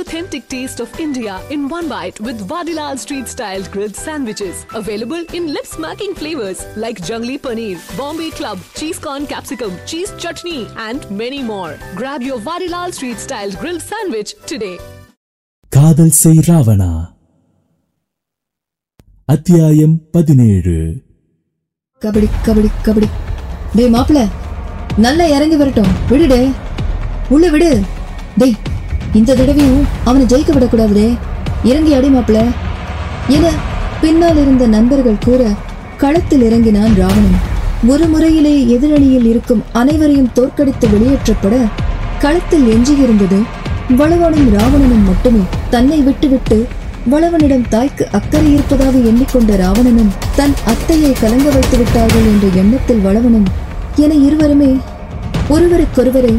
authentic taste of India in one bite with Vadilal Street Style grilled sandwiches. Available in lip smacking flavors like Jungli Paneer, Bombay Club, Cheese Corn Capsicum, Cheese Chutney, and many more. Grab your Vadilal Street Style grilled sandwich today. காதல் செய் ராவணா அத்தியாயம் பதினேழு கபடி கபடி கபடி டேய் மாப்பிள நல்லா இறங்கி வரட்டும் விடுடே உள்ள விடு டேய் இந்த தடவையும் அவனை ஜெயிக்க விடக்கூடாதே இறங்கி அடி மாப்பிள. என பின்னால் இருந்த நண்பர்கள் கூற களத்தில் இறங்கினான் ராவணன். ஒரு முறையிலே எதிரணியில் இருக்கும் அனைவரையும் தோற்கடித்து வெளியேற்றப்பட களத்தில் எஞ்சியிருந்தது வளவனும் ராவணனும் மட்டுமே. தன்னை விட்டுவிட்டு வளவனிடம் தாய்க்கு அக்கறை இருப்பதாக எண்ணிக்கொண்ட ராவணனும் தன் அத்தையை கலங்க வைத்து விட்டார்கள் என்ற எண்ணத்தில் வளவனும் என இருவருமே ஒருவருக்கொருவரை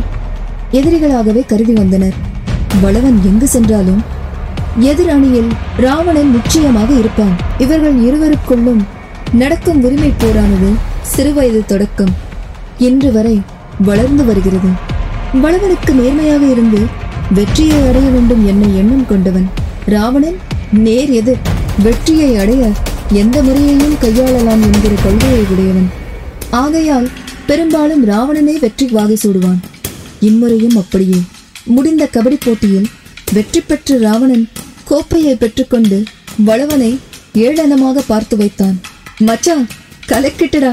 எதிரிகளாகவே கருதி வந்தனர். வளவன் எங்கு சென்றாலும்? எதிர் அணியில் ராவணன் நிச்சயமாக இருப்பான். இவர்கள் இருவருக்குள்ளும் நடக்கும் உரிமை போரானது சிறுவயது தொடக்கம். இன்று வரை வளர்ந்து வருகிறது. வளவனுக்கு நேர்மையாக இருந்து வெற்றியை அடைய வேண்டும் என்ன எண்ணம் கொண்டவன். ராவணன் நேர் எதிர் வெற்றியை அடைய எந்த முறையையும் கையாளலாம் என்கிற கொள்கையை உடையவன். ஆகையால் பெரும்பாலும் ராவணனே வெற்றி வாகை சூடுவான். இம்முறையும் அப்படியே. முடிந்த கபடி போட்டியில் வெற்றி பெற்று ராவணன் கோப்பையை பெற்றுக்கொண்டு வளவனை ஏளனமாக பார்த்து வைத்தான். மச்சான் கலக்கிட்டுடா.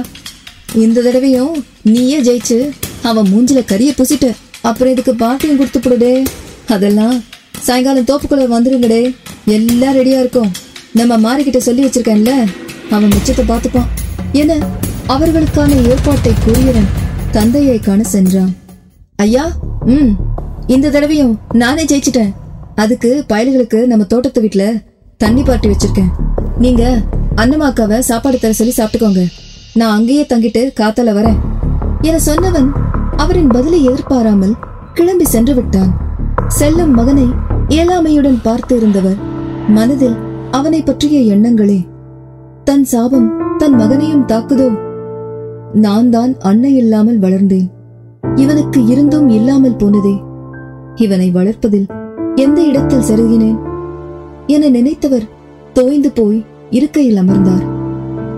இந்த தடவையும் நீயே ஜெயிச்சு அவன் மூஞ்சில கரிய புசிட்ட அப்புறம் இதுக்கு பாட்டியும் கொடுத்து போடுடே. அதெல்லாம் சாயங்காலம் தோப்புக்குள்ள வந்துருங்கடே. எல்லாம் ரெடியா இருக்கும். நம்ம மாறிக்கிட்ட சொல்லி வச்சிருக்கேன்ல அவன் மிச்சத்தை பார்த்துப்பான். என அவர்களுக்கான ஏற்பாட்டை கூறியவன் தந்தையை காண சென்றான். ஐயா ம் இந்த தடவையும் நானே ஜெயிச்சிட்டேன். அதுக்கு பயல்களுக்கு நம்ம தோட்டத்து வீட்டுல தண்ணி பாட்டி வச்சிருக்கேன். நீங்க அன்னமாக்காவை சாப்பாடு தர சொல்லி சாப்பிட்டுக்கோங்க. நான் அங்கேயே தங்கிட்டு காத்தால வரேன். என சொன்னவன் அவரின் பதிலை எதிர்பாராமல் கிளம்பி சென்று விட்டான். செல்லும் மகனை இயலாமையுடன் பார்த்து இருந்தவர் மனதில் அவனை பற்றிய எண்ணங்களே. தன் சாபம் தன் மகனையும் தாக்குதோ? நான் தான் அன்னை இல்லாமல் வளர்ந்தேன். இவனுக்கு இருந்தும் இல்லாமல் போனதே. இவனை வளர்ப்பதில் எந்த இடத்தில் செருகினேன்? என நினைத்தவர் தோய்ந்து போய் இருக்கையில் அமர்ந்தார்.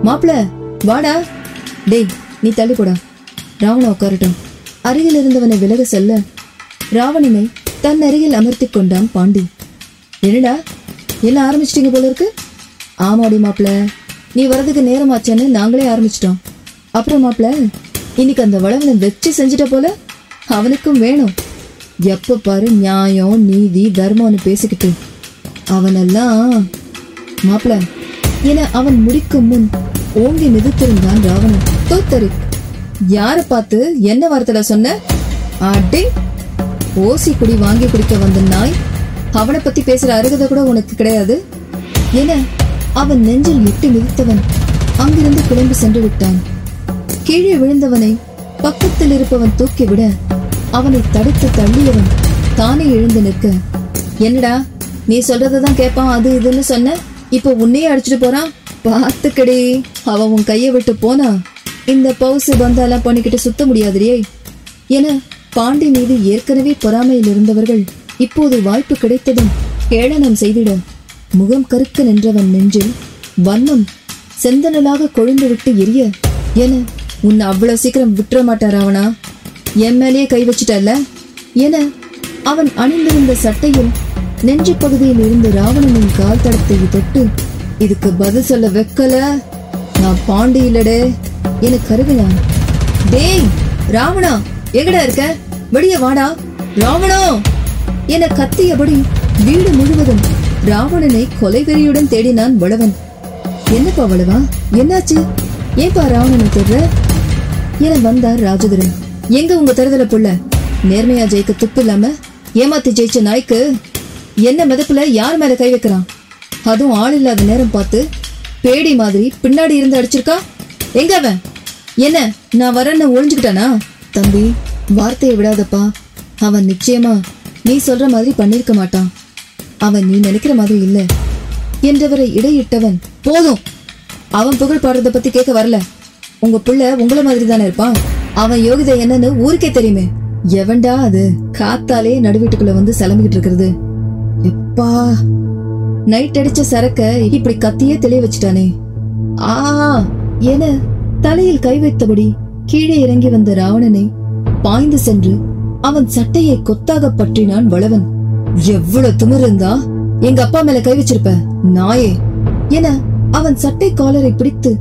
மாப்பிள வாடா. டேய் நீ தள்ளிப்போடா. ராவணா ராவண உட்காரட்டும். அருகில் இருந்தவனை விலக செல்ல ராவணனை தன் அருகில் அமர்த்திக் கொண்டான் பாண்டி. என்னடா? எல்லாம் ஆரம்பிச்சிட்டீங்க போல இருக்கு? ஆமாடி மாப்பிள. நீ வரதுக்கு நேரமாச்சேன்னு நாங்களே ஆரம்பிச்சிட்டோம். அப்புறம் மாப்பிள இன்னைக்கு அந்த வளவனை வச்சு செஞ்சுட்ட போல அவனுக்கும் வேணும். எப்ப பாரு நியாயம் நீதி தர்மம்னு பேசிக்கிட்டு. அவனெல்லாம் மாப்பிள என அவன் முடிக்கும் முன் ஓங்கி மிதித்திருந்தான் ராவணன். தோத்தரு யார பார்த்து என்ன வார்த்தையில சொன்ன? அடே ஓசி குடி வாங்கி குடிக்க வந்த நாய் அவனை பத்தி பேசுற அருகதை கூட உனக்கு கிடையாது என அவன் நெஞ்சில் எட்டி மிதித்தவன் அங்கிருந்து கிளம்பி சென்று விட்டான். கீழே விழுந்தவனை பக்கத்தில் இருப்பவன் தூக்கிவிட அவனை தடுத்து தள்ளியவன் தானே எழுந்து நிற்க. என்னடா நீ சொல்றதான் கேட்பான் அது இதுன்னு சொன்ன? இப்ப உன்னையே அடிச்சிட்டு போறான்? பார்த்துக்கடி அவன் உன் கையை விட்டு போனா இந்த பவுசு பந்தாலாம் பண்ணிக்கிட்டு சுத்த முடியாதுரியே என பாண்டி மீது ஏற்கனவே பொறாமையில் இருந்தவர்கள் இப்போது வாய்ப்பு கிடைத்ததும் ஏளனம் செய்திட முகம் கருக்க நின்றவன் நெஞ்சில் வன்மம் செந்தனலாக கொழுந்து விட்டு எரிய என உன்னை அவ்வளவு சீக்கிரம் விட்டுற மாட்டார் அவனா? என் மேலேயே கை வச்சிட்டல்ல? என அவன் அணிந்திருந்த சட்டையில் நெஞ்சு பகுதியில் இருந்து ராவணனின் கால் தடத்தை தொட்டு இதுக்கு பதில் சொல்ல வெக்கல. நான் பாண்டி இல்லடே என கருவினான். டேய் ராவணா எங்கடா இருக்க? வெளிய வாடா. ராவணா! என கத்தியபடி வீடு முழுவதும் ராவணனை கொலைவெறியுடன் தேடினான் வளவன். என்னப்பா வளவா? என்னாச்சு? ஏன்பா ராவணனை தேடுற? என வந்தார் ராஜதுரன். எங்க உங்க தருதல புள்ள? நேர்மையா ஜெயிக்க துப்பு இல்லாம ஏமாத்தி ஜெயிச்ச நாய்க்கு என்ன மிதப்புல யார் மேல கை வைக்கிறான்? அதுவும் ஆள் இல்லாத நேரம் பார்த்து பேடி மாதிரி பின்னாடி இருந்து அடிச்சிருக்கா? எங்க அவன்? என்ன நான் வரேன்னு ஒளிஞ்சுக்கிட்டானா? தம்பி வார்த்தையை விடாதப்பா. அவன் நிச்சயமா நீ சொல்ற மாதிரி பண்ணிருக்க மாட்டான். அவன் நீ நினைக்கிற மாதிரி இல்ல. என்றவரை இடையிட்டவன் போதும். அவன் புகழ் பாடுறத பத்தி கேட்க வரல. உங்க புள்ள உங்களை மாதிரி தானே இருப்பான். அவன் யோகிதை என்னன்னு ஊருக்கே தெரியுமே. எவன்டா அது? காத்தாலே நடுவீட்டுக்குள்ள வந்து சிலம்பிக்கிட்டு இருக்கிறது. எப்பா. நைட் அடிச்ச சரக்க இப்படி கத்தியே தெளிய வச்சுட்டானே. ஆ என தலையில் கை வைத்தபடி கீழே இறங்கி வந்த ராவணனை பாய்ந்து சென்று அவன் சட்டையை கொத்தாக பற்றினான் வளவன். எவ்வளவு திமிர் இருந்தா? எங்க அப்பா மேல கை வச்சிருப்ப. நாயே. என அவன் சட்டை காலரை பிடித்து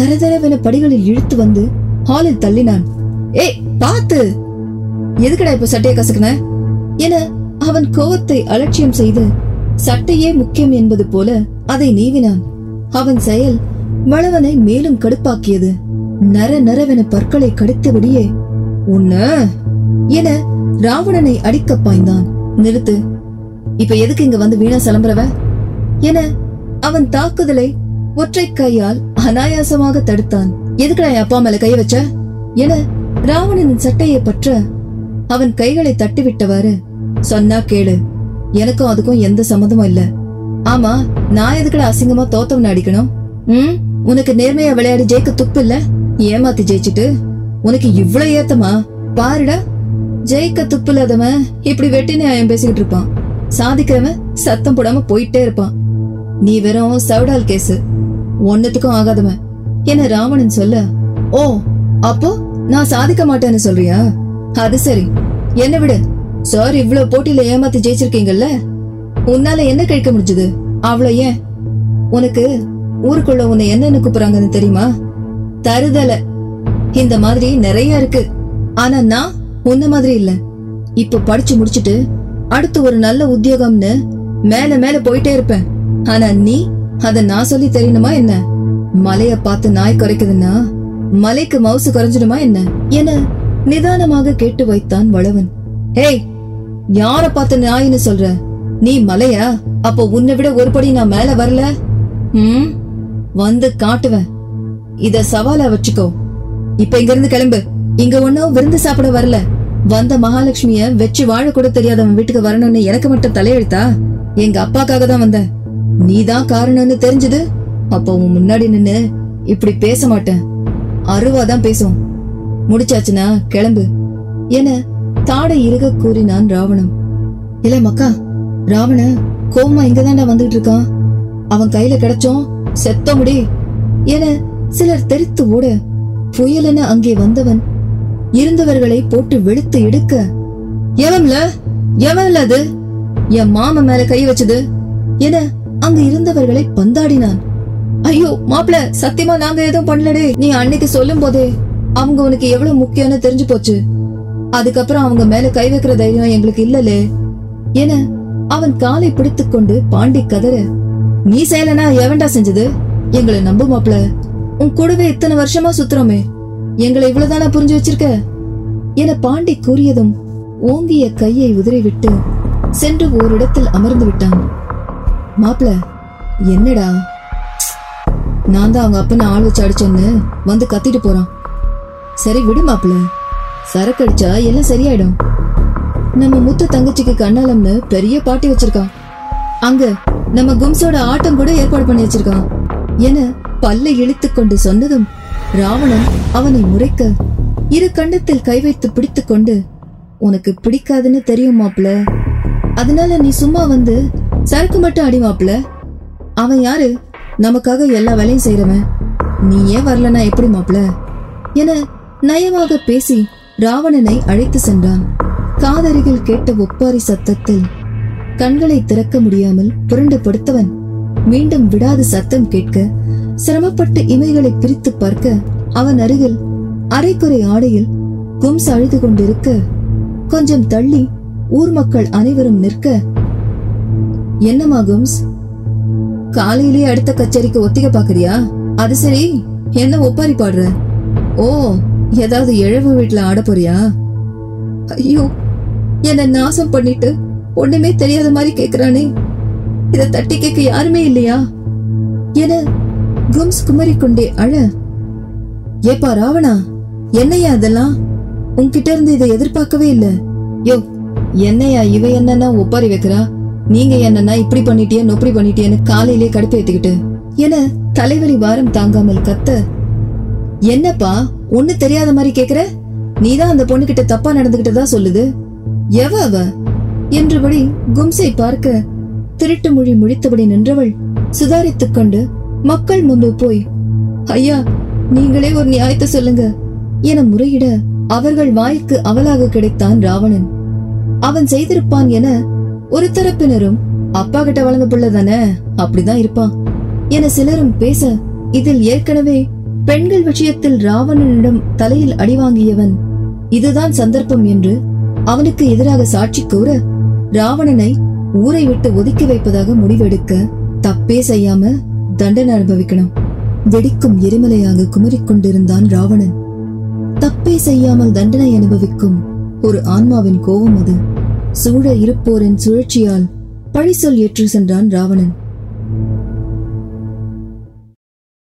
தரதரவென படிகளில் இழுத்து வந்து ஹாலில் தள்ளினான். ஏய் பாத்து. எதுக்கடா இப்ப சட்டையை கசக்குன? என அவன் கோவத்தை அலட்சியம் செய்து சட்டையே முக்கியம் என்பது போல அதை நீவினான். அவன் செயல் வளவனை மேலும் கடுப்பாக்கியது. நர நரவென பற்களை கடித்தபடியே உன்ன? என ராவணனை அடிக்க பாய்ந்தான். நிறுத்து. இப்ப எதுக்கு இங்க வந்து வீணா சலம்புறவ? என அவன் தாக்குதலை ஒற்றை கையால் அனாயாசமாக தடுத்தான். எதுக்குடா என் அப்பா மேல கை வச்ச? என ராவணனின் சட்டையை பற்ற அவன் கைகளை தட்டிவிட்டவாறு சொன்னா கேளு எனக்கும் அதுக்கும் எந்த சம்மதமும் இல்ல. ஆமா நான் எதுக்கட அசிங்கமா தோத்தவன் அடிக்கணும் ம்? உனக்கு நேர்மையா விளையாடி ஜெயிக்க துப்பு இல்ல ஏமாத்தி ஜெயிச்சுட்டு? உனக்கு இவ்வளவு ஏத்தமா? பாருடா. ஜெயிக்க துப்பு இல்லாதவன் இப்படி வெட்டி நியாயம் பேசிக்கிட்டு இருப்பான். சாதிக்கிறவன் சத்தம் போடாம போயிட்டே இருப்பான். நீ வெறும் சவுடால் கேஸ் ஒன்னத்துக்கும் ஆகாதவன். என ராவணன் சொல்ல? ஓ அப்போ? நான் சாதிக்க மாட்டேன்னு சொல்றியா? அது சரி. என்ன விடு. சார் இவ்ளோ போட்டியில ஏமாத்தி ஜெயிச்சிருக்கீங்கல்ல? உன்னால என்ன கழிக்க முடிஞ்சது? அவ்வளவு ஏன்? உனக்கு ஊருக்குள்ள உன்னை என்னன்னு கூப்பிடுறாங்கன்னு தெரியுமா? தருதல. இந்த மாதிரி நிறைய இருக்கு. ஆனா நான் உன்ன மாதிரி இல்ல. இப்ப படிச்சு முடிச்சிட்டு அடுத்து ஒரு நல்ல உத்தியோகம்னு மேல மேல போயிட்டே இருப்பேன். ஆனா நீ அத நான் சொல்லி தெரியணுமா என்ன? மலைய பார்த்து நாய் குறைக்குதுன்னா? மலைக்கு மவுசு குறைஞ்சிடுமா என்ன? என நிதானமாக கேட்டு வைத்தான் வளவன். ஏய் யார பார்த்து நாயின்னு சொல்ற? நீ மலையா? அப்போ உன்னை விட ஒரு படி நான் மேல வரல? ம் வந்து காட்டுவேன். இத சவாலா வச்சுக்கோ. இப்ப இங்க இருந்து கிளம்பு. இங்க ஒன்னும் விருந்து சாப்பிட வரல. வந்த மகாலட்சுமிய வச்சு வாழ கூட தெரியாதவன் வீட்டுக்கு வரணும்னு எனக்கு மட்டும் தலையெழுத்தா? எங்க அப்பாக்காக தான் வந்தேன். நீதான் காரணம்னு தெரிஞ்சது? அப்போ உன் முன்னாடி நின்னு இப்படி பேச மாட்டேன். அருவாதான் பேசும் முடிச்சாச்சுனா கிளம்பு. என தாடை இருக கூறினான் ராவணம் இல்ல மக்கா ராவண கோமா இங்கதான்டா வந்துட்டு இருக்கான் அவன் கையில கிடைச்சோம் செத்த முடி என சிலர் தெரித்து ஓட புயலென அங்கே வந்தவன் இருந்தவர்களை போட்டு வெளுத்து எடுக்க எவன்ல? எவன்ல அது? என் மாமன் மேல கை வச்சது? என அங்கு இருந்தவர்களை பந்தாடினான். ஐயோ மாப்பிள சத்தியமா நாங்க எதுவும் பண்ணலடே. நீ அன்னைக்கு சொல்லும் போதே அவங்க உனக்கு எவ்வளவு முக்கியம்னு தெரிஞ்சு போச்சு. அதுக்கப்புறம் அவங்க மேல கை வைக்கிற தைரியம் எங்களுக்கு இல்லலே. என அவன் காலை பிடித்துக் கொண்டு பாண்டி கதற நீ செய்யலனா எவன்டா செஞ்சது? எங்களை நம்பு மாப்பிள. உன் கூடவே இத்தனை வருஷமா சுத்துறோமே. எங்களை இவ்வளவுதானா புரிஞ்சு வச்சிருக்க? என பாண்டி கூறியதும் ஓங்கிய கையை உதறிவிட்டு சென்று ஓரிடத்தில் அமர்ந்து விட்டான். மாப்பிள என்னடா? நான் தான் அவங்க அப்பனை ஆள் வச்சு அடிச்சேன்னு வந்து கத்திட்டு போறான். சரி விடு மாப்பிள்ள. சரக்கு அடிச்சா எல்லாம் சரியாயிடும். நம்ம முத்து தங்கச்சிக்கு கண்ணாலம்னு பெரிய பாட்டி வச்சிருக்கான். அங்க நம்ம கும்ஸோட ஆட்டம் கூட ஏற்பாடு பண்ணி வச்சிருக்கான். என பல்லை இழுத்து கொண்டு சொன்னதும் ராவணன் அவனை முறைக்க இரு கண்டத்தில் கை வைத்து பிடித்து கொண்டு உனக்கு பிடிக்காதுன்னு தெரியும் மாப்ள அதனால நீ சும்மா வந்து சரக்கு மட்டும் அடி அவன் யாரு? நமக்காக எல்லா வேலையும் செய்யறவன் நீ ஏன் வரலனா எப்படி மாப்ள என நயமாக பேசி ராவணனை அழைத்து சென்றான். காதருகில் கேட்ட ஒப்பாரி சத்தத்தில் கண்களை திறக்க முடியாமல் புரண்டு படுத்தவன் மீண்டும் விடாது சத்தம் கேட்க சிரமப்பட்டு இமைகளை பிரித்து பார்க்க அவன் அருகில் அரைக்குறை ஆடையில் கும்ஸ் அழுது கொண்டிருக்க கொஞ்சம் தள்ளி ஊர் மக்கள் அனைவரும் நிற்க என்னமா கும்ஸ்? காலையிலே அடுத்த கச்சேரிக்கு ஒத்திக பாக்குறியா அது சரி என்ன ஒப்பாரி பாடுற? ஓ ஏதாவது இழவு வீட்டுல ஆட போறியா? ஐயோ என்ன நாசம் பண்ணிட்டு ஒண்ணுமே தெரியாத மாதிரி கேக்குறானே. இத தட்டி கேட்க யாருமே இல்லையா? என கும்ஸ் குமரிக்கொண்டே அழ. ஏப்பா ராவணா என்னையா அதெல்லாம்? உன்கிட்ட இருந்து இதை எதிர்பார்க்கவே இல்ல. யோ என்னையா இவ என்னன்னா ஒப்பாரி வைக்கிறா? நீங்க என்னன்னா இப்படி பண்ணிட்டியே நொப்படி பண்ணிட்டியேன்னு காலையிலே கடுப்பேத்திக்கிட்டு என தலைவலி வாரம் தாங்காமல் கத்த என்னப்பா ஒண்ணு தெரியாத மாதிரி கேக்குற? நீதான் அந்த பொண்ணுகிட்ட தப்பா நடந்துகிட்டதா சொல்லுது? எவ அவ? என்றபடி கும்சை பார்க்க திருட்டு மொழி முழித்தபடி நின்றவள் சுதாரித்துக் கொண்டு மக்கள் முன்பு போய் ஐயா நீங்களே ஒரு நியாயத்தை சொல்லுங்க என முறையிட அவர்கள் வாய்க்கு அவலாக கிடைத்தான் ராவணன். அவன் செய்திருப்பான் என ஒரு தரப்பினரும் அப்பா கிட்ட வளர்ந்த பிள்ளை தானே அப்படிதான் இருப்பான் என சிலரும் பேச இதில் ஏற்கனவே பெண்கள் விஷயத்தில் ராவணனிடம் தலையில் அடி வாங்கியவன். இதுதான் சந்தர்ப்பம் என்று அவனுக்கு எதிராக சாட்சி கூற ராவணனை ஊரை விட்டு ஒதுக்கி வைப்பதாக முடிவெடுக்க தப்பே செய்யாம தண்டனை அனுபவிக்கணும். வெடிக்கும் எரிமலையாக குமரிக் கொண்டிருந்தான் ராவணன். தப்பே செய்யாமல் தண்டனை அனுபவிக்கும் ஒரு ஆன்மாவின் கோபம் அது. சூழ இருப்போரின் சுழற்சியால் பழி சொல் ஏற்று சென்றான் ராவணன்.